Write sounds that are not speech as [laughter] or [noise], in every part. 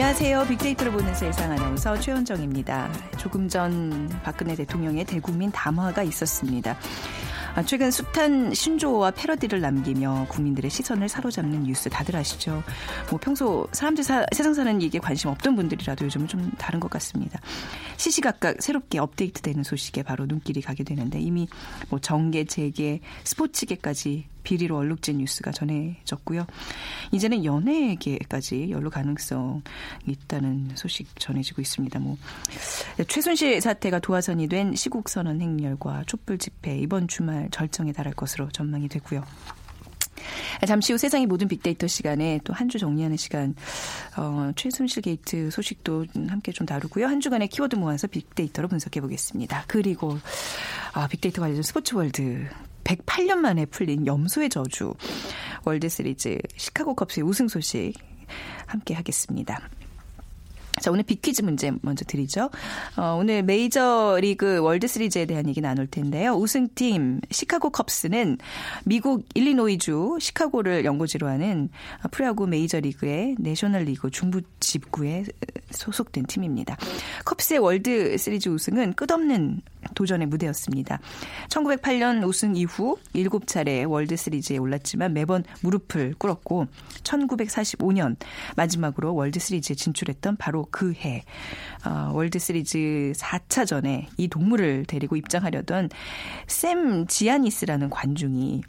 안녕하세요. 빅데이터를 보는 세상 아나운서 최현정입니다. 조금 전 박근혜 대통령의 대국민 담화가 있었습니다. 아, 최근 숱한 신조어와 패러디를 남기며 국민들의 시선을 사로잡는 뉴스 다들 아시죠? 뭐 평소 사람들 사, 세상 사는 얘기에 관심 없던 분들이라도 요즘은 좀 다른 것 같습니다. 시시각각 새롭게 업데이트되는 소식에 바로 눈길이 가게 되는데 이미 뭐 정계, 재계, 스포츠계까지 비리로 얼룩진 뉴스가 전해졌고요. 이제는 연예계까지 연루 가능성 있다는 소식 전해지고 있습니다. 뭐 최순실 사태가 도화선이 된 시국 선언 행렬과 촛불 집회 이번 주말 절정에 달할 것으로 전망이 되고요. 잠시 후 세상의 모든 빅데이터 시간에 또 한 주 정리하는 시간 어, 최순실 게이트 소식도 함께 좀 다루고요. 한 주간의 키워드 모아서 빅데이터로 분석해 보겠습니다. 그리고 아, 빅데이터 관련 스포츠 월드 108년 만에 풀린 염소의 저주 월드 시리즈 시카고 컵스의 우승 소식 함께 하겠습니다. 자, 오늘 빅퀴즈 문제 먼저 드리죠. 어, 오늘 메이저 리그 월드 시리즈에 대한 얘기 나눌 텐데요. 우승팀 시카고 컵스는 미국 일리노이주 시카고를 연고지로 하는 프로야구 메이저 리그의 내셔널 리그 중부 지구에 소속된 팀입니다. 컵스의 월드 시리즈 우승은 끝없는 도전의 무대였습니다. 1908년 우승 이후 7차례 월드 시리즈에 올랐지만 매번 무릎을 꿇었고 1945년 마지막으로 월드 시리즈에 진출했던 바로 그 해 어, 월드 시리즈 4차전에 이 동물을 데리고 입장하려던 샘 지아니스라는 관중이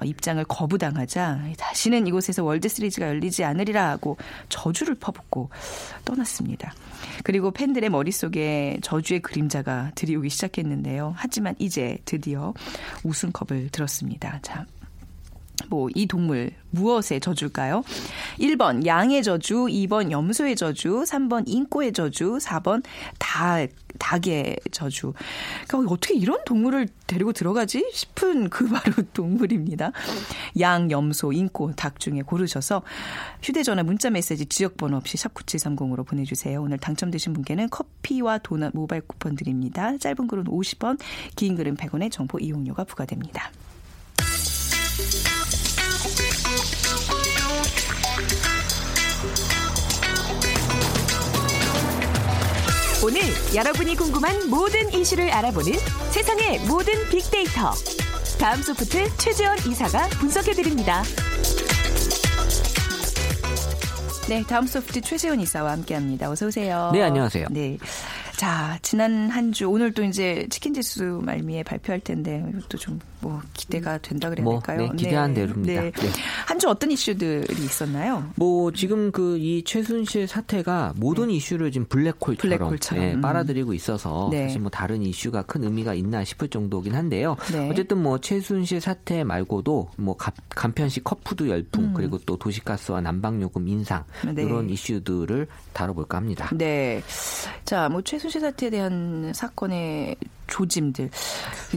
어, 입장을 거부당하자 다시는 이곳에서 월드 시리즈가 열리지 않으리라 하고 저주를 퍼붓고 떠났습니다. 그리고 팬들의 머릿속에 저주의 그림자가 들이오기 시작했는데요. 하지만 이제 드디어 우승컵을 들었습니다. 자, 뭐, 이 동물, 무엇의 저주일까요? 1번, 양의 저주, 2번, 염소의 저주, 3번, 인꼬의 저주, 4번, 닭, 닭의 저주. 그러니까 어떻게 이런 동물을 데리고 들어가지 싶은 그 [laughs] 바로 동물입니다. 양, 염소, 인꼬, 닭 중에 고르셔서 휴대전화 문자 메시지 지역번호 없이 샵9730으로 보내주세요. 오늘 당첨되신 분께는 커피와 도넛 모바일 쿠폰 드립니다. 짧은 글은 50원, 긴 글은 100원의 정보 이용료가 부과됩니다. 오늘 여러분이 궁금한 모든 이슈를 알아보는 세상의 모든 빅데이터. 다음 소프트 최재원 이사가 분석해드립니다. 네, 다음 소프트 최재원 이사와 함께합니다. 어서 오세요. 네, 안녕하세요. 네. 자, 지난 한 주 오늘 또 이제 치킨 지수 말미에 발표할 텐데 이것도 좀 뭐 기대가 된다 그래야 뭐, 될까요? 네, 기대한 대로입니다. 네. 네. 한주 어떤 이슈들이 있었나요? 뭐 지금 그 이 최순실 사태가 모든 이슈를 지금 블랙홀처럼, 블랙홀처럼. 네, 음. 빨아들이고 있어서 네. 사실 뭐 다른 이슈가 큰 의미가 있나 싶을 정도긴 한데요. 네. 어쨌든 뭐 최순실 사태 말고도 뭐 가- 간편식 컵푸드 열풍 그리고 또 도시가스와 난방요금 인상 음. 네. 이런 이슈들을 다뤄볼까 합니다. 네. 자, 뭐 최순 실 사태에 대한 사건의 조짐들.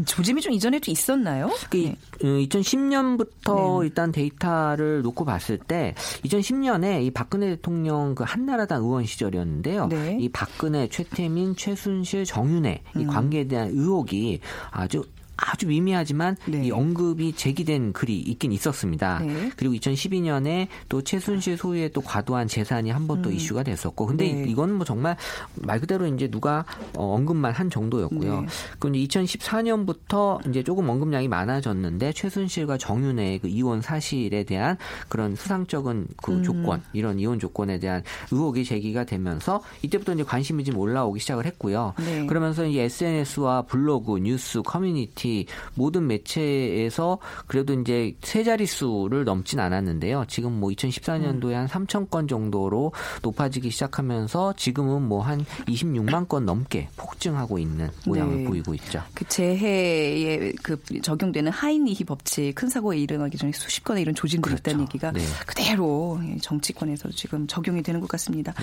조짐이 좀 이전에도 있었나요? 그 네. 2010년부터 네. 일단 데이터를 놓고 봤을 때 2010년에 이 박근혜 대통령 그 한나라당 의원 시절이었는데요. 네. 이 박근혜, 최태민, 최순실, 정윤회 이 음. 관계에 대한 의혹이 아주 아주 미미하지만 네. 이 언급이 제기된 글이 있긴 있었습니다. 네. 그리고 2012년에 또 최순실 소유의 또 과도한 재산이 한 번또 음. 이슈가 됐었고, 근데 네. 이건 뭐 정말 말 그대로 이제 누가 어, 언급만 한 정도였고요. 네. 그럼 2014년부터 이제 조금 언급량이 많아졌는데 최순실과 정윤의 그 이혼 사실에 대한 그런 수상적인 그 음. 조건, 이런 이혼 조건에 대한 의혹이 제기가 되면서 이때부터 이제 관심이 좀 올라오기 시작을 했고요. 네. 그러면서 이제 SNS와 블로그, 뉴스, 커뮤니티 보다시피 모든 매체에서 그래도 이제 세 자릿수를 넘진 않았는데요. 지금 뭐 2014년도에 한 3천 건 정도로 높아지기 시작하면서 지금은 뭐 한 26만 건 넘게 폭증하고 있는 모양을 네. 보이고 있죠. 그 재해에 그 적용되는 하인리히 법칙 큰 사고에 일어나기 전에 수십 건의 이런 조짐들이 그렇죠. 있다는 얘기가 네. 그대로 정치권에서 지금 적용이 되는 것 같습니다.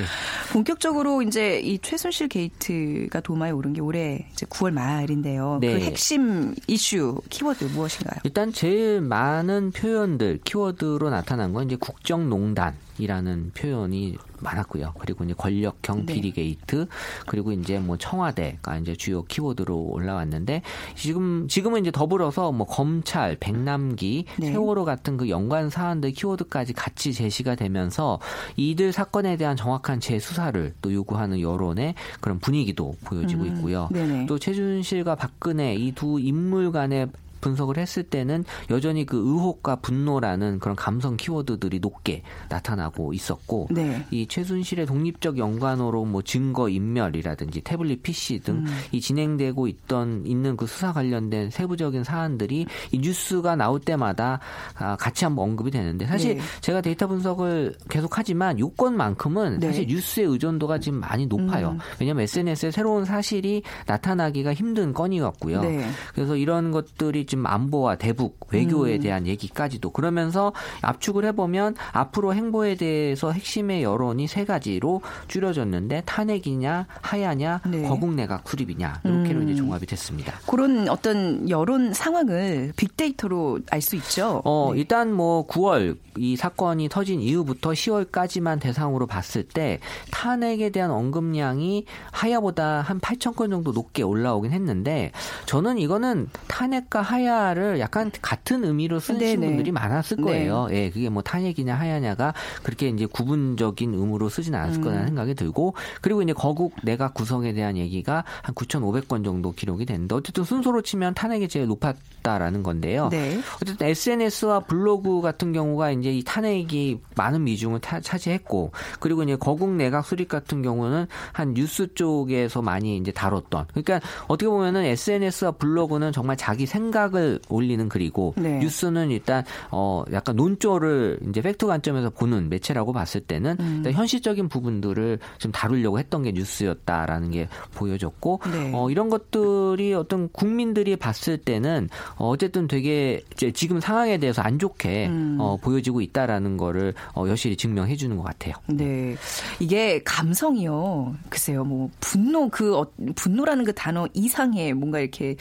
본격적으로 이제 이 최순실 게이트가 도마에 오른 게 올해 이제 9월 말인데요. 네. 그 핵심 이슈 키워드 무엇인가요? 일단 제일 많은 표현들 키워드로 나타난 건 이제 국정농단 이라는 표현이 많았고요. 그리고 이제 권력형 네. 비리 게이트 그리고 이제 뭐 청와대가 이제 주요 키워드로 올라왔는데 지금 지금은 이제 더불어서 뭐 검찰, 백남기, 네. 세월호 같은 그 연관 사안들 키워드까지 같이 제시가 되면서 이들 사건에 대한 정확한 재수사를 또 요구하는 여론의 그런 분위기도 보여지고 있고요. 음. 또 최준실과 박근혜 이 두 인물 간의 분석을 했을 때는 여전히 그 의혹과 분노라는 그런 감성 키워드들이 높게 나타나고 있었고 네. 이 최순실의 독립적 연관으로 뭐 증거 인멸이라든지 태블릿 PC 등이 진행되고 있던 있는 그 수사 관련된 세부적인 사안들이 이 뉴스가 나올 때마다 아, 같이 한번 언급이 되는데 사실 네. 제가 데이터 분석을 계속하지만 요건만큼은 네. 사실 뉴스의 의존도가 지금 많이 높아요. 왜냐하면 SNS에 새로운 사실이 나타나기가 힘든 건이었고요. 네. 그래서 이런 것들이 지금 안보와 대북 음. 외교에 대한 얘기까지도 그러면서 압축을 해보면 앞으로 행보에 대해서 핵심의 여론이 세 가지로 줄여졌는데 탄핵이냐 하야냐 네. 거국 내각 수립이냐 이렇게로 음. 이제 종합이 됐습니다. 그런 어떤 여론 상황을 빅데이터로 알 수 있죠. 어, 네. 일단 뭐 9월 이 사건이 터진 이후부터 10월까지만 대상으로 봤을 때 탄핵에 대한 언급량이 하야보다 한 8천 건 정도 높게 올라오긴 했는데 저는 이거는 탄핵과 하야 를 약간 같은 의미로 쓰신 네네. 분들이 많았을 거예요. 예, 그게 뭐 탄핵이냐 하야냐가 그렇게 이제 구분적인 의무로 쓰진 않았을 음. 거라는 생각이 들고 그리고 이제 거국 내각 구성에 대한 얘기가 한 9,500건 정도 기록이 됐는데 어쨌든 순서로 치면 탄핵이 제일 높았다라는 건데요. 네. 어쨌든 SNS와 블로그 같은 경우가 이제 이 탄핵이 많은 미중을 타- 차지했고 그리고 이제 거국 내각 수립 같은 경우는 한 뉴스 쪽에서 많이 이제 다뤘던 그러니까 어떻게 보면은 SNS와 블로그는 정말 자기 생각 을 올리는 글이고 네. 뉴스는 일단 어 약간 논조를 이제 팩트 관점에서 보는 매체라고 봤을 때는 음. 일단 현실적인 부분들을 좀 다루려고 했던 게 뉴스였다라는 게 보여졌고 네. 어 이런 것들이 어떤 국민들이 봤을 때는 어, 어쨌든 되게 지금 상황에 대해서 안 좋게 음. 어, 보여지고 있다라는 거를 어, 여실히 증명해 주는 것 같아요. 네. 이게 감성이요. 글쎄요, 뭐, 분노, 그, 어, 분노라는 그 단어 이상의 뭔가 이렇게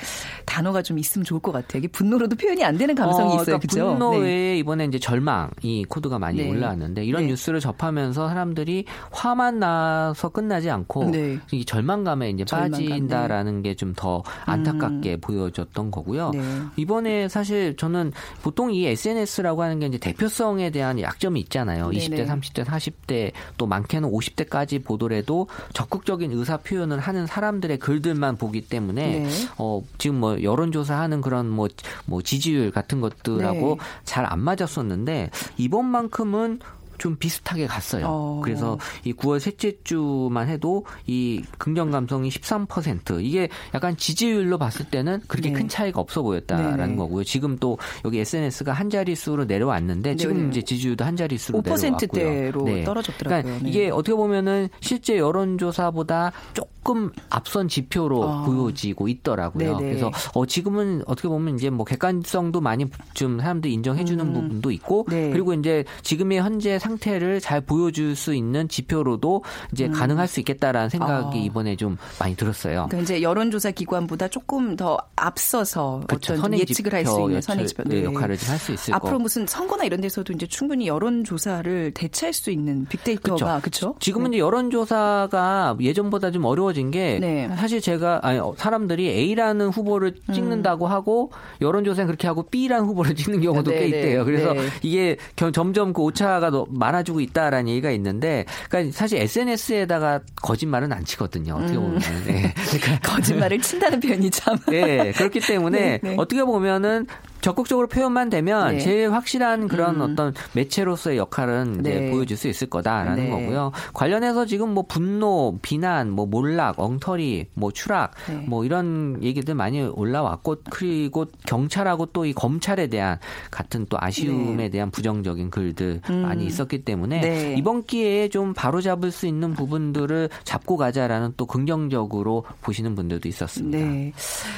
단어가 좀 있으면 좋을 것 같아요. 이게 분노로도 표현이 안 되는 감성이 어, 있어요. 그러니까 그죠? 분노 네. 이번에 이제 절망이 코드가 많이 네. 올라왔는데 이런 네. 뉴스를 접하면서 사람들이 화만 나서 끝나지 않고 네. 이 절망감에 이제 절망감, 네. 빠진다라는 게 좀 더 안타깝게 보여졌던 거고요. 네. 이번에 사실 저는 보통 이 SNS라고 하는 게 이제 대표성에 대한 약점이 있잖아요. 네네. 20대, 30대, 40대 또 많게는 50대까지 보더라도 적극적인 의사 표현을 하는 사람들의 글들만 보기 때문에 네. 어 지금 뭐 여론조사하는 그런 뭐 뭐 지지율 같은 것들하고 네. 잘안 맞았었는데 이번만큼은 좀 비슷하게 갔어요. 어. 그래서 이 9월 셋째 주만 해도 이 긍정 감성이 13% 이게 약간 지지율로 봤을 때는 그렇게 네. 큰 차이가 없어 보였다라는 네네. 거고요. 지금 또 여기 SNS가 한 자릿수로 내려왔는데 지금 네네. 이제 지지율도 한 자릿수로 내려왔고요. 5%대로 떨어졌더라고요. 그러니까 네. 이게 어떻게 보면은 실제 여론조사보다 조금 앞선 지표로 아. 보여지고 있더라고요. 그래서 어 지금은 어떻게 보면 이제 뭐 객관성도 많이 좀 사람들이 인정해 주는 음. 부분도 있고 네. 그리고 이제 지금의 현재 상태를 잘 보여줄 수 있는 지표로도 이제 가능할 수 있겠다라는 생각이 음. 아. 이번에 좀 많이 들었어요. 그러니까 이제 여론조사 기관보다 조금 더 앞서서 그렇죠. 어떤 예측을 할 수 있는 여철- 선행 지표 네, 역할을 좀 할 수 있을 앞으로 거. 무슨 선거나 이런 데서도 이제 충분히 여론조사를 대체할 수 있는 빅데이터가 그렇죠? 지금은 이제 여론조사가 예전보다 좀 어려워진 게 네. 사실 제가 아니 어, 사람들이 A라는 후보를 찍는다고 하고 여론조사는 그렇게 하고 B라는 후보를 [laughs] 찍는 경우도 네, 꽤 네, 있대요. 그래서 네. 이게 겨- 점점 그 오차가 더 많아지고 있다라는 얘기가 있는데 그러니까 사실 SNS에다가 거짓말은 안 치거든요. 어떻게 보면. 네. [laughs] 그러니까 거짓말을 친다는 표현이 참 네, 그렇기 때문에 [laughs] 네, 네. 어떻게 보면은 적극적으로 표현만 되면 네. 제일 확실한 그런 음. 어떤 매체로서의 역할은 이제 네. 보여줄 수 있을 거다라는 네. 거고요. 관련해서 지금 뭐 분노, 비난, 뭐 몰락, 엉터리, 뭐 추락, 네. 뭐 이런 얘기들 많이 올라왔고 그리고 경찰하고 또 이 검찰에 대한 같은 또 아쉬움에 네. 대한 부정적인 글들 음. 많이 있었기 때문에 네. 이번 기회에 좀 바로잡을 수 있는 부분들을 잡고 가자라는 또 긍정적으로 보시는 분들도 있었습니다. 네.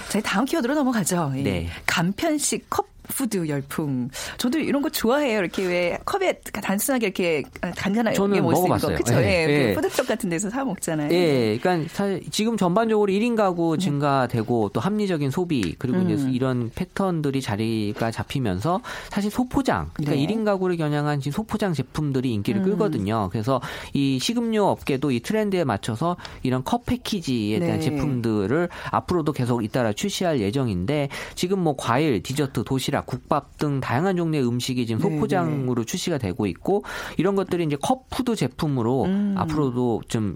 자, 다음 키워드로 넘어가죠. 예. 네. 간편식 컵 푸드 열풍. 저도 이런 거 좋아해요. 이렇게 왜 컵에 단순하게 이렇게 간단하게 저는 먹어봤어요. 거. 그렇죠. 예, 예. 예. 그 푸드트럭 같은 데서 사 먹잖아요. 예, 그러니까 사실 지금 전반적으로 1인 가구 증가되고 또 합리적인 소비 그리고 이제 음. 이런 패턴들이 자리가 잡히면서 사실 소포장 그러니까 네. 1인 가구를 겨냥한 지금 소포장 제품들이 인기를 음. 끌거든요. 그래서 이 식음료 업계도 이 트렌드에 맞춰서 이런 컵 패키지에 대한 네. 제품들을 앞으로도 계속 잇따라 출시할 예정인데 지금 뭐 과일, 디저트, 도시락, 국밥 등 다양한 종류의 음식이 지금 네, 소포장으로 출시가 되고 있고 이런 것들이 이제 컵 푸드 제품으로 음. 앞으로도 좀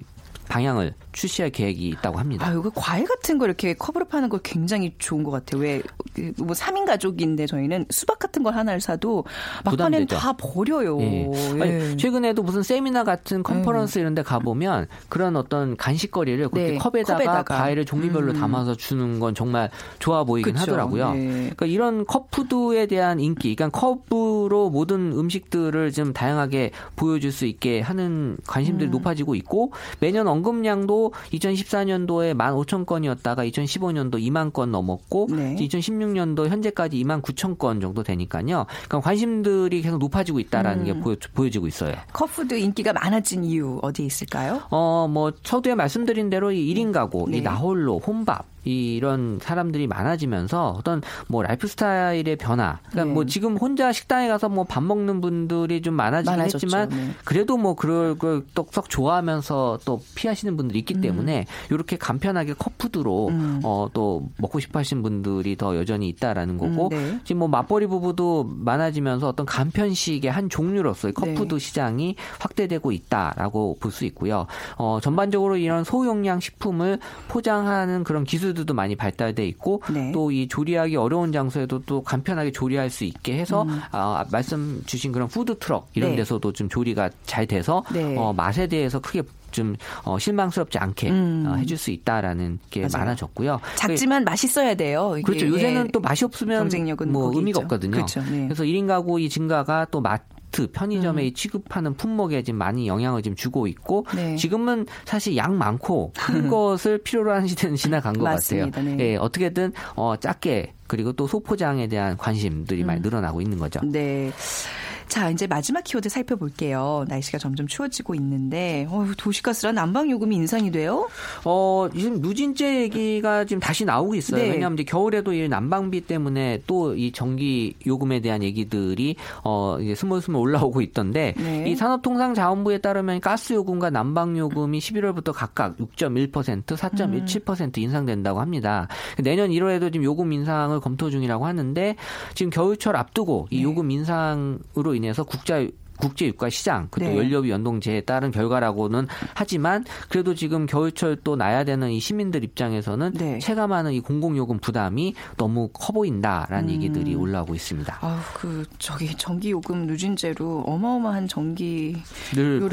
방향을 출시할 계획이 있다고 합니다. 아유, 그 과일 같은 거 이렇게 컵으로 파는 거 굉장히 좋은 것 같아요. 왜, 그뭐 3인 가족인데 저희는 수박 같은 걸 하나를 사도 막판엔. 다 버려요. 예. 예. 아니, 최근에도 무슨 세미나 같은 컨퍼런스 이런 데 가보면 그런 어떤 간식거리를 그렇게 네, 컵에다가, 컵에다가. 과일을 종류별로 음. 담아서 주는 건 정말 좋아 보이긴 그쵸. 하더라고요. 네. 그러니까 이런 컵푸드에 대한 인기, 그러니까 컵으로 모든 음식들을 좀 다양하게 보여줄 수 있게 하는 관심들이 음. 높아지고 있고 매년 언급량도 2014년도에 15,000건이었다가 2015년도 2만 건 넘었고 네. 2016년도 현재까지 2만 9천 건 정도 되니까요. 그러니까 관심들이 계속 높아지고 있다라는 음. 게 보여, 보여지고 있어요. 컵푸드 인기가 많아진 이유 어디에 있을까요? 어, 뭐, 서두에 말씀드린 대로 이 1인 가구, 네. 이 나홀로, 혼밥, 이런 사람들이 많아지면서 어떤 뭐 라이프 스타일의 변화. 그러니까 네. 뭐 지금 혼자 식당에 가서 뭐 밥 먹는 분들이 좀 많아지긴 많아졌죠. 했지만 네. 그래도 뭐 그걸 썩 좋아하면서 또 피하시는 분들이 있기 때문에 이렇게 간편하게 컵푸드로 음. 어, 또 먹고 싶어 하시는 분들이 더 여전히 있다라는 거고 음, 네. 지금 뭐 맞벌이 부부도 많아지면서 어떤 간편식의 한 종류로서의 컵푸드 네. 시장이 확대되고 있다라고 볼 수 있고요. 어, 전반적으로 이런 소용량 식품을 포장하는 그런 기술 들도 많이 발달돼 있고 네. 또이 조리하기 어려운 장소에도 또 간편하게 조리할 수 있게 해서 아, 말씀 주신 그런 푸드 트럭 이런 음. 네. 데서도 좀 조리가 잘 돼서 네. 어, 맛에 대해서 크게 좀 어, 실망스럽지 않게 음. 어, 해줄 수 있다라는 게 맞아요. 많아졌고요. 작지만 맛있어야 돼요. 이게. 그렇죠. 요새는 예. 또 맛이 없으면 경쟁력은 뭐 의미가 있죠. 없거든요. 그렇죠. 네. 그래서 1인 가구 이 증가가 또 마트, 편의점에 음. 이 취급하는 품목에 지금 많이 영향을 지금 주고 있고 네. 지금은 사실 양 많고 큰 [laughs] 것을 필요로 하는 시대는 지나간 것. 같아요. 네. 예, 어떻게든 어, 작게 그리고 또 소포장에 대한 관심들이 음. 많이 늘어나고 있는 거죠. 네. 자, 이제 마지막 키워드 살펴볼게요. 날씨가 점점 추워지고 있는데, 어, 도시가스랑 난방 요금이 인상이 돼요? 어, 지금 누진제 얘기가 지금 다시 나오고 있어요. 네. 왜냐하면 이제 겨울에도 이 난방비 때문에 또 이 전기 요금에 대한 얘기들이 어, 이제 스물스물 올라오고 있던데 네. 이 산업통상자원부에 따르면 가스 요금과 난방 요금이 11월부터 각각 6.1%, 4.17% 인상된다고 합니다. 내년 1월에도 지금 요금 인상을 검토 중이라고 하는데 지금 겨울철 앞두고 이 네. 요금 인상으로 인해서 국자 국제 유가 시장 그리고 네. 연료비 연동제에 따른 결과라고는 하지만 그래도 지금 겨울철 또 나야 되는 이 시민들 입장에서는 네. 체감하는 이 공공요금 부담이 너무 커 보인다라는 음. 얘기들이 올라오고 있습니다. 아우, 그, 저기, 전기 요금 누진제로 어마어마한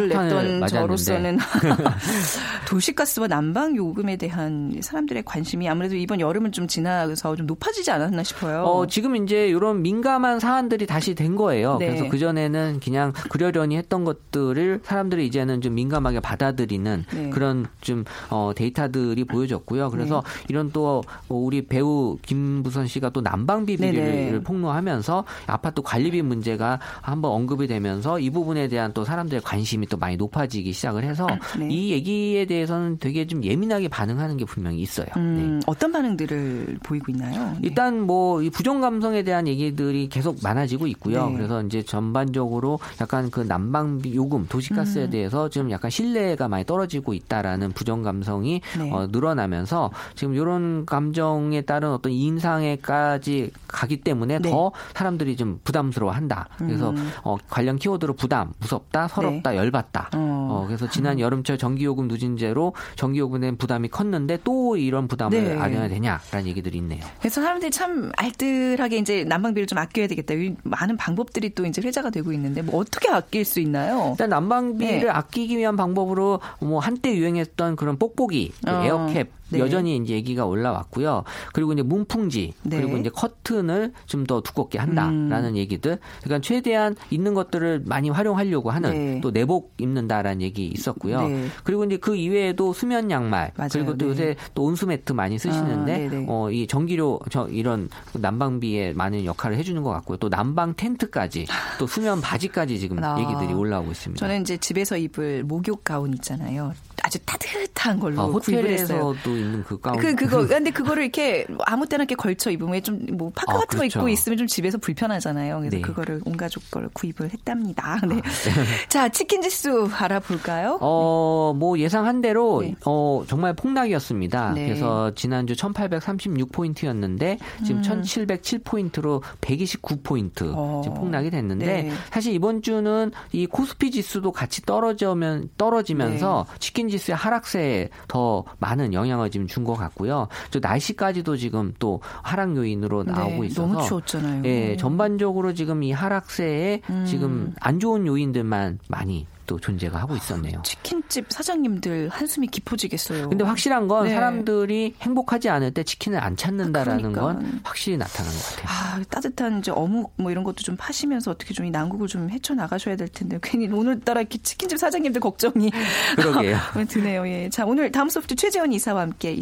폭탄을 냈던 맞았는데 저로서는 [laughs] [laughs] 도시가스와 난방 요금에 대한 사람들의 관심이 아무래도 이번 여름은 좀 지나서 좀 높아지지 않았나 싶어요. 어, 지금 이제 이런 민감한 사안들이 다시 된 거예요. 네. 그래서 그 전에는 그냥 그러려니 했던 것들을 사람들이 이제는 좀 민감하게 받아들이는 네. 그런 좀 어, 데이터들이 보여졌고요. 그래서 이런 또 우리 배우 김부선 씨가 또 난방비. 비리를 폭로하면서 아파트 관리비 문제가 한번 언급이 되면서 이 부분에 대한 또 사람들의 관심이 또 많이 높아지기 시작을 해서 네. 이 얘기에 대해서는 되게 좀 예민하게 반응하는 게 분명히 있어요. 네. 음, 어떤 반응들을 보이고 있나요? 네. 일단 뭐이 부정 감성에 대한 얘기들이 계속 많아지고 있고요. 네. 그래서 이제 전반적으로 약간 그 난방비 요금 도시가스에 음. 대해서 지금 약간 신뢰가 많이 떨어지고 있다라는 부정 감성이 네. 어, 늘어나면서 지금 이런 감정에 따른 어떤 인상에까지 가기 때문에 네. 더 사람들이 좀 부담스러워한다. 그래서 음. 어, 관련 키워드로 부담, 무섭다, 서럽다, 열받다. 어. 어, 그래서 지난 여름철 전기요금 누진제로 전기요금에 대한 부담이 컸는데 또 이런 부담을 네. 안해야 되냐라는 얘기들이 있네요. 그래서 사람들이 참 알뜰하게 이제 난방비를 좀 아껴야 되겠다. 이 많은 방법들이 또 이제 회자가 되고 있는데 뭐 어떻게 아낄 수 있나요? 일단 난방비를 네. 아끼기 위한 방법으로 뭐 한때 유행했던 그런 뽁뽁이, 그 어, 에어캡 네. 여전히 이제 얘기가 올라왔고요. 그리고 이제 문풍지 네. 그리고 이제 커튼을 좀 더 두껍게 한다라는 음. 얘기들. 그러니까 최대한 있는 것들을 많이 활용하려고 하는 네. 또 내복 입는다라는 얘기 있었고요. 네. 그리고 이제 그 이외에도 수면 양말 맞아요. 그리고 또 네. 요새 또 온수 매트 많이 쓰시는데 아, 네네. 어, 이 전기료 저 이런 난방비에 많은 역할을 해주는 것 같고요. 또 난방 텐트까지 또 수면 바지까지 지금 [laughs] 아. 얘기들이 올라오고 있습니다. 저는 이제 집에서 입을 목욕 가운 있잖아요. 아주 따뜻한 걸로 아, 구입을 했어요. 호텔에서도 있는 그 가운. 그 그거 [laughs] 근데 그거를 이렇게 아무 때나 이렇게 걸쳐 입으면 좀 뭐 파카 아, 같은 거 그렇죠. 입고 있으면 좀 집에서 불편하잖아요. 그래서 네. 그거를 온 가족 걸 구입을 했답니다. 네. [laughs] 자 치킨 지수 알아볼까요? 어, 뭐 예상한 대로 네. 어, 정말 폭락이었습니다. 네. 그래서 지난주 1836 포인트였는데 지금 1707 포인트로 129 포인트 음. 어. 지금 폭락이 됐는데 네. 사실 이번 주는 이 코스피 지수도 같이 떨어지면 떨어지면서 네. 치킨 지수 의 하락세에 더 많은 영향을 지금 준 것 같고요. 저 날씨까지도 지금 또 하락 요인으로 나오고 네, 있어서 너무 추웠잖아요. 예, 전반적으로 지금 이 하락세에 음. 지금 안 좋은 요인들만 많이 또 존재가 하고 있었네요. 치킨집 사장님들 한숨이 깊어지겠어요. 근데 확실한 건 네. 사람들이 행복하지 않을 때 치킨을 안 찾는다라는 그러니까. 건 확실히 나타난 것 같아요. 아, 따뜻한 이제 어묵 뭐 이런 것도 좀 파시면서 어떻게 좀 이 난국을 좀 헤쳐 나가셔야 될 텐데 괜히 오늘따라 이렇게 치킨집 사장님들 걱정이 [laughs] 그러게요. [laughs] 드네요. 예. 자, 오늘 다음 소프트 최재원 이사와 함께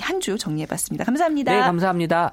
한 주 정리해봤습니다. 감사합니다. 네, 감사합니다.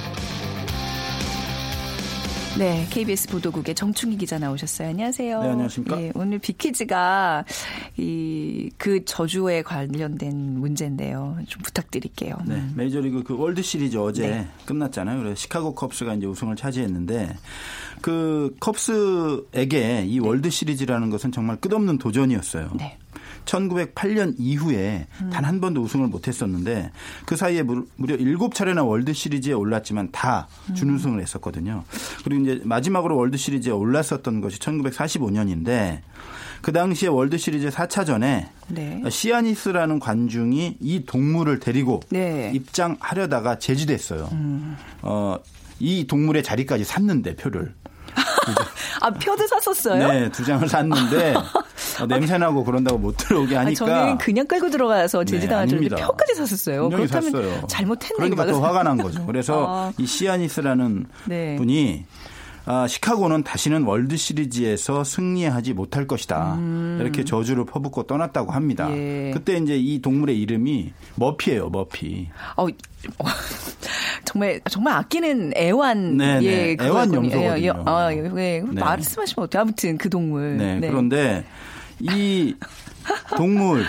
네, KBS 보도국의 정충희 기자 나오셨어요. 안녕하세요. 네, 안녕하십니까? 예, 오늘 빅퀴즈가 이 그 저주에 관련된 문제인데요. 좀 부탁드릴게요. 네, 음. 메이저리그 그 월드 시리즈 어제 네. 끝났잖아요. 그래서 시카고 컵스가 이제 우승을 차지했는데 그 컵스에게 이 월드 시리즈라는 것은 정말 끝없는 도전이었어요. 네. 1908년 이후에 단 한 번도 우승을 못했었는데 그 사이에 무- 무려 7차례나 월드 시리즈에 올랐지만 다 준우승을 했었거든요. 그리고 이제 마지막으로 월드 시리즈에 올랐었던 것이 1945년인데 그 당시에 월드 시리즈 4차전에 네. 시아니스라는 관중이 이 동물을 데리고 네. 입장하려다가 제지됐어요. 어, 이 동물의 자리까지 샀는데 표를. 아, 표도 샀었어요? 네, 두 장을 샀는데 어, 냄새나고 그런다고 못 들어오게 아, 하니까 저는 그냥 끌고 들어가서 네, 제지당할 줄 알았는데 아닙니다. 표까지 샀었어요. 그렇다면 샀어요. 잘못했네. 그러니까 더. 화가 난 거죠. 그래서 [laughs] 아. 이 시아니스라는 네. 분이 아, 시카고는 다시는 월드 시리즈에서 승리하지 못할 것이다. 이렇게 저주를 퍼붓고 떠났다고 합니다. 음. 예. 그때 이제 이 동물의 이름이 머피예요, 머피. 어, 어, [laughs] 정말 정말 아끼는 애완 네네. 예 애완. 염소거든요. 예, 예, 아, 예, 예. 네. 말씀하시면 어때요? 아무튼 그 동물. 네, 그런데 이 [laughs] 동물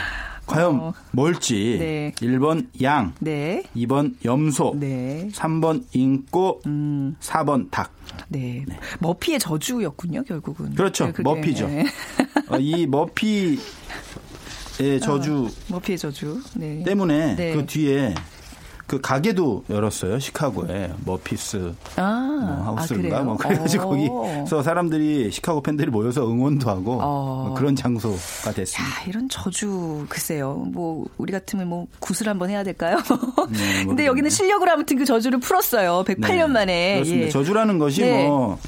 과연 어. 뭘지 네. 1번 양, 네. 2번 염소, 네. 3번 인꼬, 음. 4번 닭. 네. 머피의 저주였군요, 결국은. 그렇죠. 네, 머피죠. 네. 어, 이 머피의 저주 머피의 저주. 네. 때문에 네. 그 뒤에 그 가게도 열었어요. 시카고에 머피스 아, 뭐 하우스인가 아, 뭐? 그래가지고 어. 거기서 사람들이 시카고 팬들이 모여서 응원도 하고 어. 뭐 그런 장소가 됐습니다. 야, 이런 저주 글쎄요. 뭐 우리 같으면 뭐 구슬 한번 해야 될까요? [laughs] 네, 근데. 여기는 실력으로 아무튼 그 저주를 풀었어요. 108년 네, 만에. 그렇습니다. 예. 저주라는 것이 네. 뭐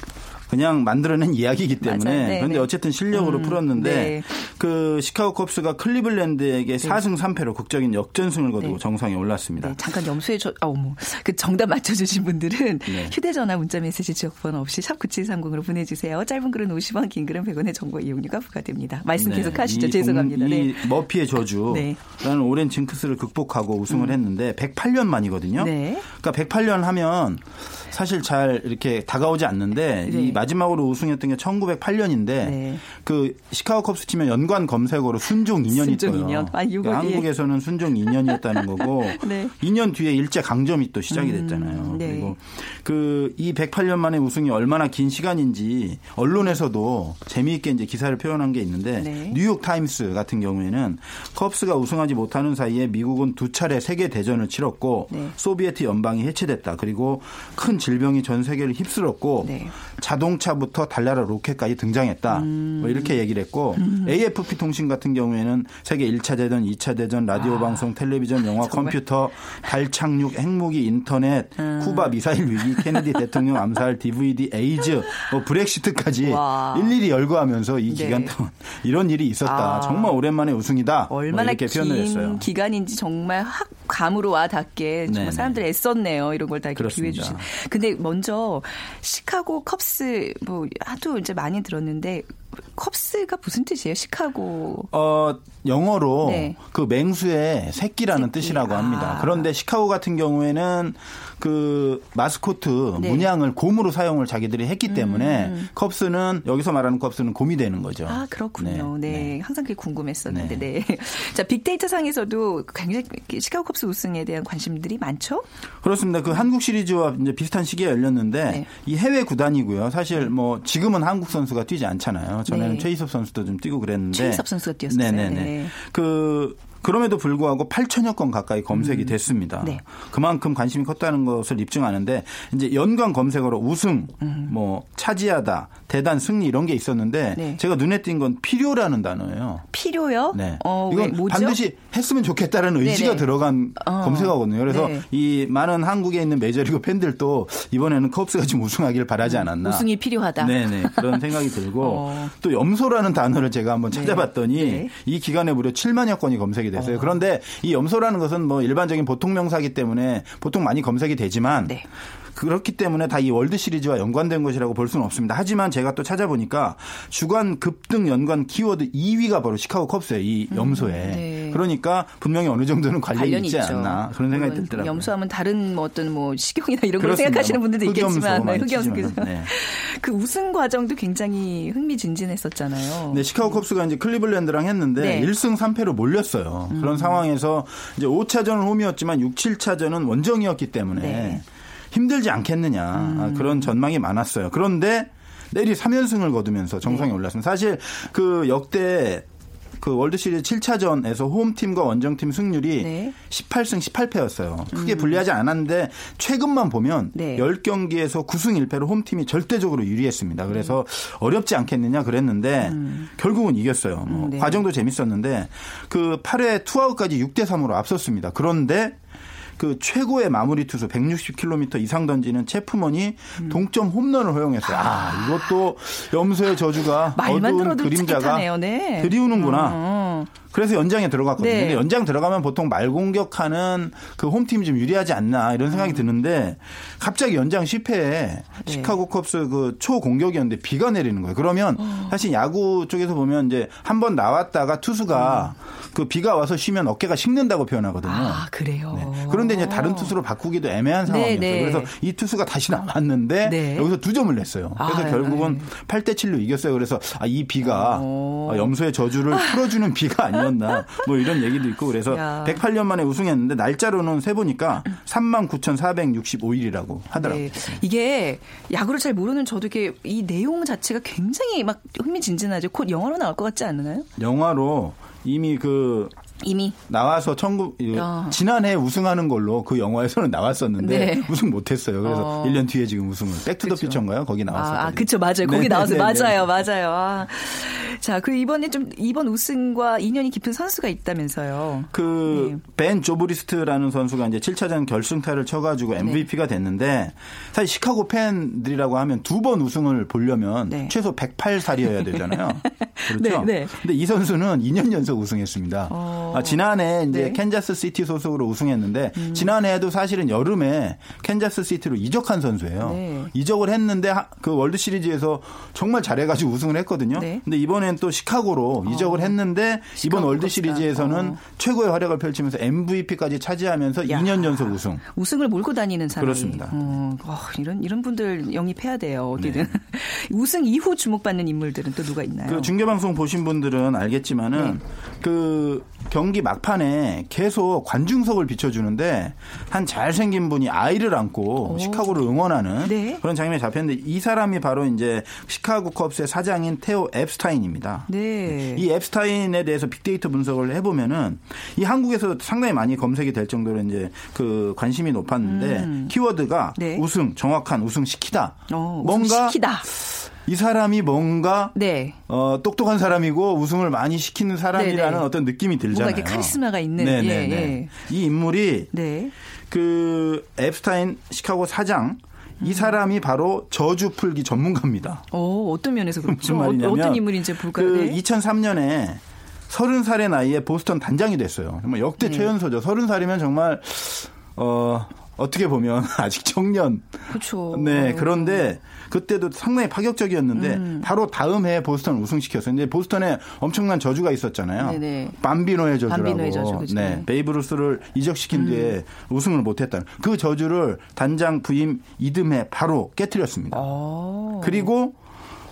그냥 만들어낸 이야기이기 때문에. 네, 그런데 네. 어쨌든 실력으로 음, 풀었는데 네. 그 시카고 컵스가 클리블랜드에게 4승 3패로 극적인 역전승을 거두고 네. 정상에 올랐습니다. 네, 잠깐 염소의 저, 아, 어머. 그 정답 맞춰 주신 분들은 네. 휴대 전화 문자 메시지 지역번호 없이 샵 9730으로 보내 주세요. 짧은 글은 50원, 긴 글은 100원의 정보 이용료가 부과됩니다. 말씀 네, 계속 하시죠. 이 죄송합니다. 동- 네. 이 머피의 저주라는 네. 오랜 징크스를 극복하고 우승을 했는데 108년 만이거든요. 네. 그러니까 108년 하면 사실 잘 이렇게 다가오지 않는데 네. 이 마지막으로 우승했던 게 1908년인데 네. 그 시카고 컵스 치면 연관 검색어로 순종 2년이 순종 떠요. 2년. 아, 그러니까 예. 한국에서는 순종 2년이었다는 거고 [laughs] 네. 2년 뒤에 일제 강점이 또 시작이 됐잖아요. 네. 그리고 그 이 108년 만에 우승이 얼마나 긴 시간인지 언론에서도 재미있게 이제 기사를 표현한 게 있는데 네. 뉴욕 타임스 같은 경우에는 컵스가 우승하지 못하는 사이에 미국은 두 차례 세계 대전을 치렀고 네. 소비에트 연방이 해체됐다. 그리고 큰 질병이 전 세계를 휩쓸었고 네. 자동차부터 달나라 로켓까지 등장했다. 음. 뭐 이렇게 얘기를 했고 AFP 통신 같은 경우에는 세계 1차 대전, 2차 대전, 라디오 방송, 텔레비전, 영화, 아. 컴퓨터, 달 착륙, 핵무기, 인터넷, 음. 쿠바 미사일 위기, 케네디 [laughs] 대통령 암살, DVD, 에이즈, 뭐 브렉시트까지 와. 일일이 열거하면서 이 네. 기간 동안 이런 일이 있었다. 아. 정말 오랜만에 우승이다. 뭐 얼마나 이렇게 긴 표현을 했어요. 기간인지 정말 확 감으로 와 닿게 정말 네네. 사람들이 애썼네요. 이런 걸 다 이렇게 그렇습니다. 주신. 근데 먼저 시카고 컵스 뭐 하도 이제 많이 들었는데 컵스가 무슨 뜻이에요? 시카고 어, 영어로 네. 그 맹수의 새끼라는 새끼. 뜻이라고 합니다. 아. 그런데 시카고 같은 경우에는 그 마스코트 네. 문양을 곰으로 사용을 자기들이 했기 때문에 컵스는 여기서 말하는 컵스는 곰이 되는 거죠. 아, 그렇군요. 네. 네. 항상 그게 궁금했었는데, 네. 네. [laughs] 자, 빅데이터 상에서도 굉장히 시카고 컵스 우승에 대한 관심들이 많죠? 그렇습니다. 그 한국 시리즈와 이제 비슷한 시기에 열렸는데 네. 이 해외 구단이고요. 사실 뭐 지금은 한국 선수가 뛰지 않잖아요. 전에는 네. 최희섭 선수도 좀 뛰고 그랬는데 최희섭 선수가 뛰었어요. 네네네. 네. 그 그럼에도 불구하고 8천여 건 가까이 검색이 됐습니다. 네. 그만큼 관심이 컸다는 것을 입증하는데 이제 연관 검색어로 우승, 뭐 차지하다, 대단, 승리 이런 게 있었는데 네. 제가 눈에 띈 건 필요라는 단어예요. 필요요? 네. 어, 왜, 이건 뭐죠? 반드시 했으면 좋겠다는 의지가 네네. 들어간 어. 검색어거든요. 그래서 네. 이 많은 한국에 있는 메이저리그 팬들도 이번에는 컵스가 좀 우승하기를 바라지 않았나. 우승이 필요하다. 네네. 그런 생각이 들고 [laughs] 어. 또 염소라는 단어를 제가 한번 찾아봤더니 네. 이 기간에 무려 7만여 건이 검색이 됐어요. 그런데 이 염소라는 것은 뭐 일반적인 보통 명사기 때문에 보통 많이 검색이 되지만 네. 그렇기 때문에 다 이 월드 시리즈와 연관된 것이라고 볼 수는 없습니다. 하지만 제가 또 찾아보니까 주간 급등 연관 키워드 2위가 바로 시카고 컵스예요. 이 염소에. 네. 그러니까 분명히 어느 정도는 관련이, 관련이 있지 있죠. 않나 그런 생각이 물론 들더라고요. 염소하면 다른 뭐 어떤 뭐 식용이나 이런 걸 그렇습니다. 생각하시는 분들도 흑염소 있겠지만 네, 흑염소? 네. 그 우승 과정도 굉장히 흥미진진했었잖아요. 네, 시카고 컵스가 이제 클리블랜드랑 했는데 네. 음. 1승 3패로 몰렸어요. 그런 상황에서 이제 5차전은 홈이었지만 6, 7차전은 원정이었기 때문에 네. 힘들지 않겠느냐 아, 그런 전망이 많았어요. 그런데 내리 3연승을 거두면서 정상에 네. 올랐습니다. 사실 그 역대 그 월드 시리즈 7차전에서 홈팀과 원정팀 승률이 네. 18승 18패였어요. 크게 불리하지 않았는데 최근만 보면 네. 10경기에서 9승 1패로 홈팀이 절대적으로 유리했습니다. 그래서 어렵지 않겠느냐 그랬는데 결국은 이겼어요. 뭐 음, 네. 과정도 재밌었는데 그 8회 투아웃까지 6대 3으로 앞섰습니다. 그런데 그 최고의 마무리 투수 160km 이상 던지는 체프먼이 음. 동점 홈런을 허용했어요. 아, 이것도 염소의 저주가 어두운 그림자가. 네. 드리우는구나. 어. 그래서 연장에 들어갔거든요. 네. 근데 연장 들어가면 보통 말 공격하는 그 홈팀이 좀 유리하지 않나 이런 생각이 음. 드는데 갑자기 연장 10회에 네. 시카고 컵스 그 초공격이었는데 비가 내리는 거예요. 그러면 어. 사실 야구 쪽에서 보면 이제 한 번 나왔다가 투수가 그 비가 와서 쉬면 어깨가 식는다고 표현하거든요. 아, 그래요. 네. 그런데 이제 다른 투수로 바꾸기도 애매한 네, 상황이었어요. 네. 그래서 이 투수가 다시 나왔는데 네. 여기서 두 점을 냈어요. 그래서 아, 결국은 8대 7로 이겼어요. 그래서 아, 이 비가 어. 아, 염소의 저주를 풀어주는 비가 아니 었나 뭐 이런 얘기도 있고 그래서 야. 108년 만에 우승했는데 날짜로는 세 보니까 39,465일이라고 하더라고요. 네. 이게 야구를 잘 모르는 저도 이게 이 내용 자체가 굉장히 막 흥미진진하죠. 곧 영화로 나올 것 같지 않나요? 영화로 이미 그 이미 나와서 천구 야. 지난해 우승하는 걸로 그 영화에서는 나왔었는데 네. [laughs] 우승 못했어요. 그래서 어. 1년 뒤에 지금 우승을 백투더 그쵸. 퓨처인가요? 거기 나왔었거든요. 아, 아, 그쵸, 맞아요. 거기 네, 나왔어요. 네, 네, 맞아요, 네. 맞아요. 아. 자, 그 이번에 좀 이번 우승과 인연이 깊은 선수가 있다면서요. 그 벤 조브리스트라는 선수가 이제 7차전 결승타를 쳐가지고 네. MVP가 됐는데 사실 시카고 팬들이라고 하면 두 번 우승을 보려면 네. 최소 108살이어야 되잖아요. [laughs] 그렇죠. 네, 네. 근데 이 선수는 2년 연속 우승했습니다. 어. 어. 아, 지난해 이제 네. 캔자스 시티 소속으로 우승했는데 지난해에도 사실은 여름에 캔자스 시티로 이적한 선수예요. 네. 이적을 했는데 하- 그 월드 시리즈에서 정말 잘해가지고 우승을 했거든요. 네. 근데 이번엔 또 시카고로 이적을 했는데 이번 월드 컵스다. 시리즈에서는 어. 최고의 활약을 펼치면서 MVP까지 차지하면서 야. 2년 연속 우승. 우승을 몰고 다니는 사람이. 그렇습니다. 어, 어, 이런 이런 분들 영입해야 돼요. 어디든. [laughs] 우승 이후 주목받는 인물들은 또 누가 있나요? 그 중 계방송 보신 분들은 알겠지만은 네. 그 경기 막판에 계속 관중석을 비춰주는데 한 잘생긴 분이 아이를 안고 시카고를 응원하는 네. 그런 장면이 잡혔는데 이 사람이 바로 이제 시카고 컵스의 사장인 테오 앱스타인입니다. 네. 이 앱스타인에 대해서 빅데이터 분석을 해보면은 이 한국에서 상당히 많이 검색이 될 정도로 이제 그 관심이 높았는데 키워드가 음. 네. 우승, 정확한 우승 시키다. 어, 뭔가 시키다. 이 사람이 뭔가 네. 어, 똑똑한 사람이고 우승을 많이 시키는 사람이라는 네네. 어떤 느낌이 들잖아요. 뭔가 이렇게 카리스마가 있는, 네 네네. 예, 예. 이 인물이 네. 그 앱스타인 시카고 사장 이 사람이 바로 저주 풀기 전문가입니다. 어, 어떤 면에서 그렇죠? 무슨 말이냐면 어, 떤 인물인지 볼까요? 그 네. 2003년에 30살의 나이에 보스턴 단장이 됐어요. 정말 역대 네. 최연소죠. 30살이면 정말 어 어떻게 보면 [laughs] 아직 청년. 그렇죠. 네, 어. 그런데 그때도 상당히 파격적이었는데 음. 바로 다음 해에 보스턴 우승시켰어요. 근데 보스턴에 엄청난 저주가 있었잖아요. 네네. 밤비노의 저주라고. 밤비노의 저주, 그죠. 네, 베이브루스를 이적시킨 뒤에 우승을 못했다는 그 저주를 단장 부임 이듬해 바로 깨뜨렸습니다. 어. 그리고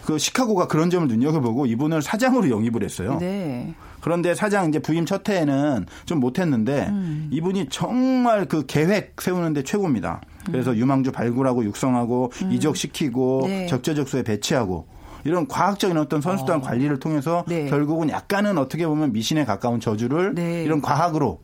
그 시카고가 그런 점을 눈여겨보고 이분을 사장으로 영입을 했어요. 네. 그런데 사장 이제 부임 첫 해에는 좀 못했는데 음. 이분이 정말 그 계획 세우는데 최고입니다. 그래서 유망주 발굴하고 육성하고 이적시키고 음. 네. 적재적 소에 배치하고 이런 과학적인 어떤 선수단 관리를 통해서 네. 결국은 약간은 어떻게 보면 미신에 가까운 저주를 네. 이런 과학으로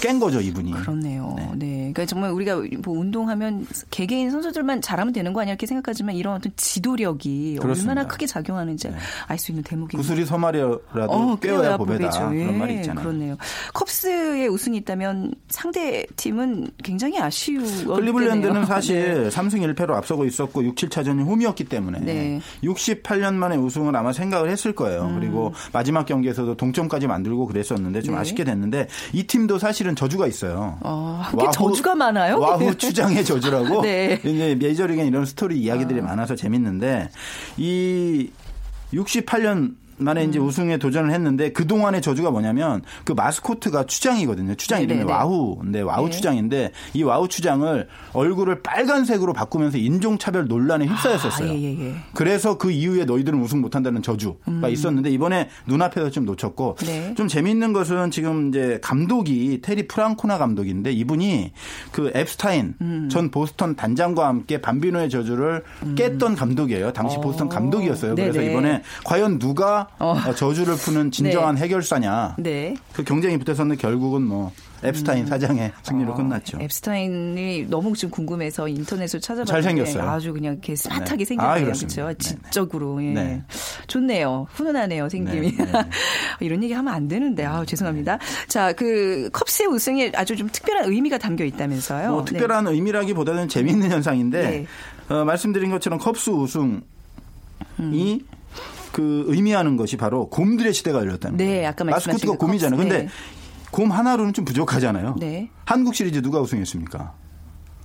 깬 거죠 이분이. 그렇네요. 네. 그러니까 정말 우리가 뭐 운동하면 개개인 선수들만 잘하면 되는 거 아니야 이렇게 생각하지만 이런 어떤 지도력이 그렇습니다. 얼마나 크게 작용하는지 알수 있는 대목입니다. 구슬이 서말이라도 어, 꿰어야 보배다. 그런 예, 말이 있잖아요. 그렇네요. 컵스의 우승이 있다면 상대 팀은 굉장히 아쉬울 클리블랜드는. 사실 네. 3승 1패로 앞서고 있었고 6, 7차전이 홈이었기 때문에 네. 68년 만에 우승을 아마 생각을 했을 거예요. 그리고 마지막 경기에서도 동점까지 만들고 그랬었는데 좀 음. 네. 아쉽게 됐는데 이 팀도 사실 은 저주가 있어요. 어, 그게 저주가 많아요? 와후 추장의 저주라고 [laughs] 네. 이제 메이저리그에 이런 스토리 이야기들이 많아서 재밌는데 이 68년 만에 이제 음. 우승에 도전을 했는데 그 동안의 저주가 뭐냐면 그 마스코트가 추장이거든요. 추장 이름이. 와후인데 와후 네. 추장인데 이 와후 추장을 얼굴을 빨간색으로 바꾸면서 인종차별 논란에 휩싸였었어요. 아, 예, 예, 예. 그래서 그 이후에 너희들은 우승 못한다는 저주가 있었는데 이번에 눈앞에서 좀 놓쳤고 음. 네. 좀 재미있는 것은 지금 이제 감독이 테리 프랑코나 감독인데 이분이 그 앱스타인 음. 전 보스턴 단장과 함께 밤비노의 저주를 깼던 감독이에요. 당시 보스턴 감독이었어요. 그래서 어. 네네. 이번에 과연 누가 어. 어, 저주를 푸는 진정한 해결사냐 네. 그 경쟁이 붙었었는데 결국은 뭐 앱스타인 사장의 승리로 끝났죠. 음. 어, 앱스타인이 너무 지금 궁금해서 인터넷을 찾아봤는데 잘생겼어요. 아주 그냥 이렇게 스마트하게 네. 생겼네요. 아, 그렇죠. 지적으로. 예. 네. 좋네요. 훈훈하네요, 생김이. 네, 네. [laughs] 이런 얘기 하면 안 되는데. 아, 죄송합니다. 자, 그 컵스의 우승에 아주 좀 특별한 의미가 담겨 있다면서요. 뭐 특별한 의미라기보다는 재미있는 현상인데 네. 어, 말씀드린 것처럼 컵스 우승이 음. 그 의미하는 것이 바로 곰들의 시대가 열렸다는 네, 거예요. 아까 말씀하신 마스코트가 그 곰이잖아요. 컵스, 근데 네. 곰 하나로는 좀 부족하잖아요. 네. 한국 시리즈 누가 우승했습니까?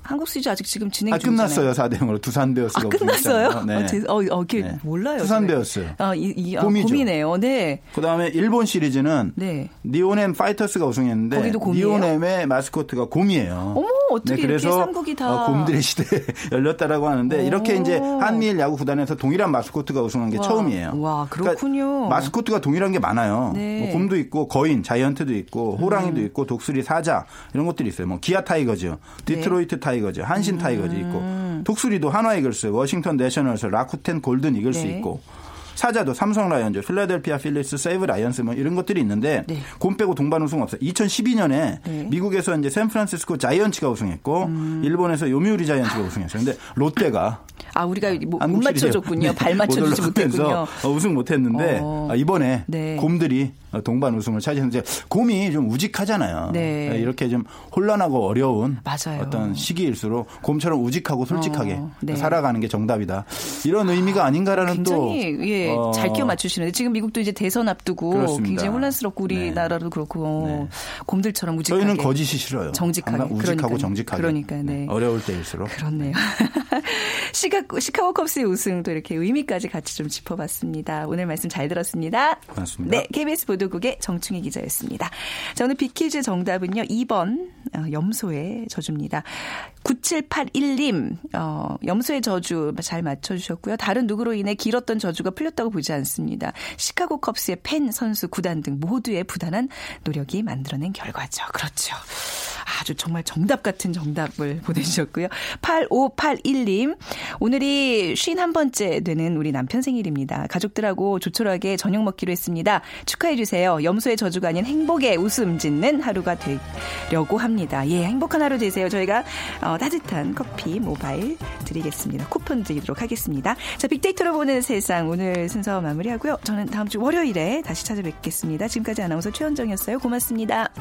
한국 시리즈 아직 지금 진행 아, 중이잖아요. 끝났어요. 4대 0으로 두산 베어스가 아, 끝났어요? 우승했잖아요. 어, 제- 어, 어, 이게 네. 몰라요. 두산. 베어스. 아, 이, 이, 아, 곰이죠. 곰이네요. 네. 그다음에 일본 시리즈는 네. 니혼햄 파이터스가 우승했는데 거기도 곰이에요? 니혼햄의 마스코트가 곰이에요. 어머, 어떻게 이렇게 그래서 삼국이 다. 어, 곰들의 시대 [laughs] 열렸다라고 하는데 오. 이렇게 이제 한미일 야구 구단에서 동일한 마스코트가 우승한 게 와, 처음이에요. 와, 그러니까 그렇군요. 마스코트가 동일한 게 많아요. 네. 음. 뭐 곰도 있고 거인, 자이언트도 있고 호랑이도 있고 독수리, 사자 이런 것들이 있어요. 뭐 기아 타이거즈, 네. 디트로이트 타이거즈, 한신 타이거즈 있고 음. 독수리도 한화 이글스, 워싱턴 내셔널스, 라쿠텐 골든 이글스 네. 있고 사자도 삼성 라이언즈, 필라델피아 필리스, 세이부 라이언스 뭐 이런 것들이 있는데 네. 곰 빼고 동반 우승 없어요. 2012년에 네. 미국에서 이제 샌프란시스코 자이언츠가 우승했고 음. 일본에서 요미우리 자이언츠가 우승했어요. 근데 롯데가 아, 우리가 뭐, 못 맞춰줬군요. 네, 발 맞춰주지 못 못했군요. 어, 우승 못했는데 어. 아, 이번에 네. 곰들이 동반 우승을 차지했는데 곰이 좀 우직하잖아요. 네. 이렇게 좀 혼란하고 어려운 맞아요. 어떤 시기일수록 곰처럼 우직하고 솔직하게 어, 네. 살아가는 게 정답이다. 이런 의미가 아닌가라는 또 굉장히 예, 어, 잘 끼워 맞추시는데 지금 미국도 이제 대선 앞두고 그렇습니다. 굉장히 혼란스럽고 우리나라도 그렇고 네. 곰들처럼 우직하게 저희는 거짓이 싫어요. 정직하게. 우직하고 그러니까요. 정직하게. 그러니까, 네. 어려울 때일수록. 그렇네요. [laughs] 시카고, 시카고 컵스의 우승도 이렇게 의미까지 같이 좀 짚어봤습니다. 오늘 말씀 잘 들었습니다. 고맙습니다. 네, KBS 보도 국의 정충희 기자였습니다. 자, 오늘 비키즈 정답은요, 2번, 어, 염소의 저주입니다. 9781님, 어, 염소의 저주 잘 맞춰주셨고요. 다른 누구로 인해 길었던 저주가 풀렸다고 보지 않습니다. 시카고 컵스의 팬, 선수, 구단 등 모두의 부단한 노력이 만들어낸 결과죠. 그렇죠. 아주 정말 정답 같은 정답을 보내주셨고요. 8581님, 오늘이 51번째 되는 우리 남편 생일입니다. 가족들하고 조촐하게 저녁 먹기로 했습니다. 축하해주세요. 염소의 저주가 아닌 행복의 웃음 짓는 하루가 되려고 합니다. 예, 행복한 하루 되세요. 저희가 어, 따뜻한 커피 모바일 드리겠습니다. 쿠폰 드리도록 하겠습니다. 자, 빅데이터로 보는 세상 오늘 순서 마무리하고요. 저는 다음 주 월요일에 다시 찾아뵙겠습니다. 지금까지 아나운서 최현정이었어요. 고맙습니다.